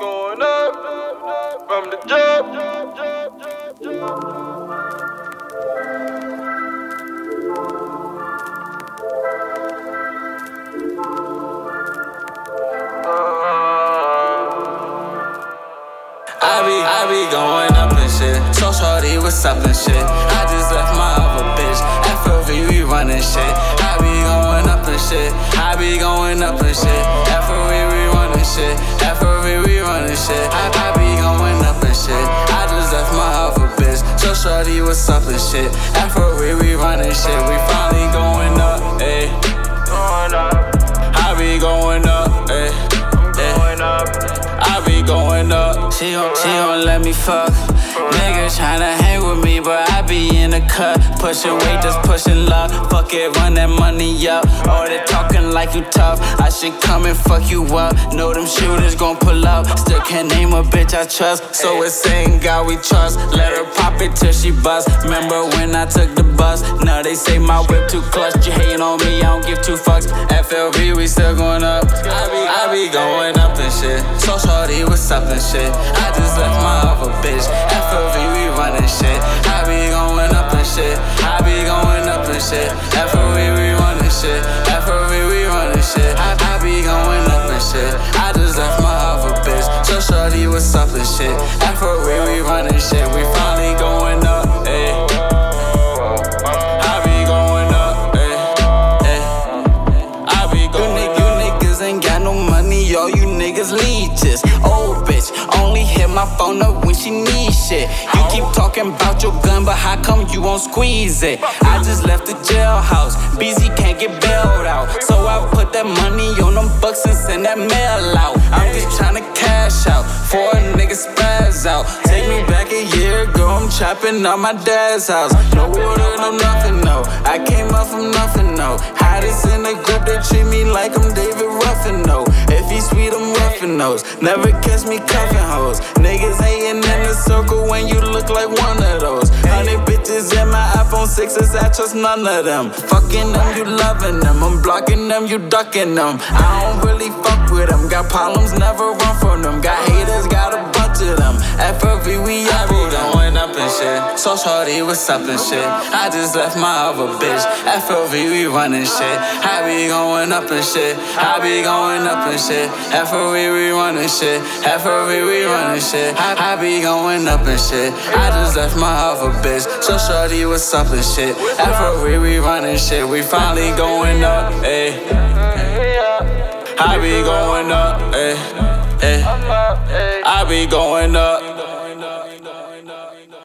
Going up from the. I be, I be going up and shit. So shorty, what's up and shit? I We shit. I be going up and shit. I be going up and shit. FOV, we running shit. FOV, we running shit. I, I be going up and shit. I just left my other bitch. So shorty, what's up and shit? FOV, we running shit. We finally going She gon' she gon' let me fuck. Niggas tryna hang with me, but I be in the cut. Pushing weight, just pushing love. Fuck it, run that money up. All they talking like you tough. I should come and fuck you up. Know them shooters gon' pull up. Still can't name a bitch I trust. So it's saying God we trust. Let her pop it till she bust. Remember when I took the bus? Now they say my whip too clutch. You hating on me, I don't give two fucks. FLV, we still going up. I be, I be going up and shit. So shorty, what's up and shit? I just left my other bitch. FLV, we running shit. I be going up and shit. I be going up and shit. Leeches. Old bitch only hit my phone up when she need shit. You keep talking about your gun, but how come you won't squeeze it? I just left the jailhouse, busy can't get bailed out. So I put that money on them bucks and send that mail out. I'm just tryna cash out, for a nigga spaz out. Take me back a year ago, I'm trapping on my dad's house. No water, no nothing, no. I came up from nothing, no. Hottest in the group, they treat me like I'm David nose. Never catch me cuffin' hoes. Niggas hating in the circle when you look like one of those. Hundred bitches in my iPhone 6s, I trust none of them. Fucking them, you loving them. I'm blocking them, you ducking them. I don't really fuck with them. Got problems, never run from them. Got haters, got a bunch of them. FLV, we up be going up and shit. So shorty, what's up and shit? I just left my other bitch. FLV, we running shit. I be going up and shit. I be going up and shit. FLV, we running shit. FLV, we running shit. I, I be going up and shit. I just left my other bitch. So shorty, what's up and shit? FLV, we running shit. We finally going up, ayy. I be going up, ayy. ayy. I be going up.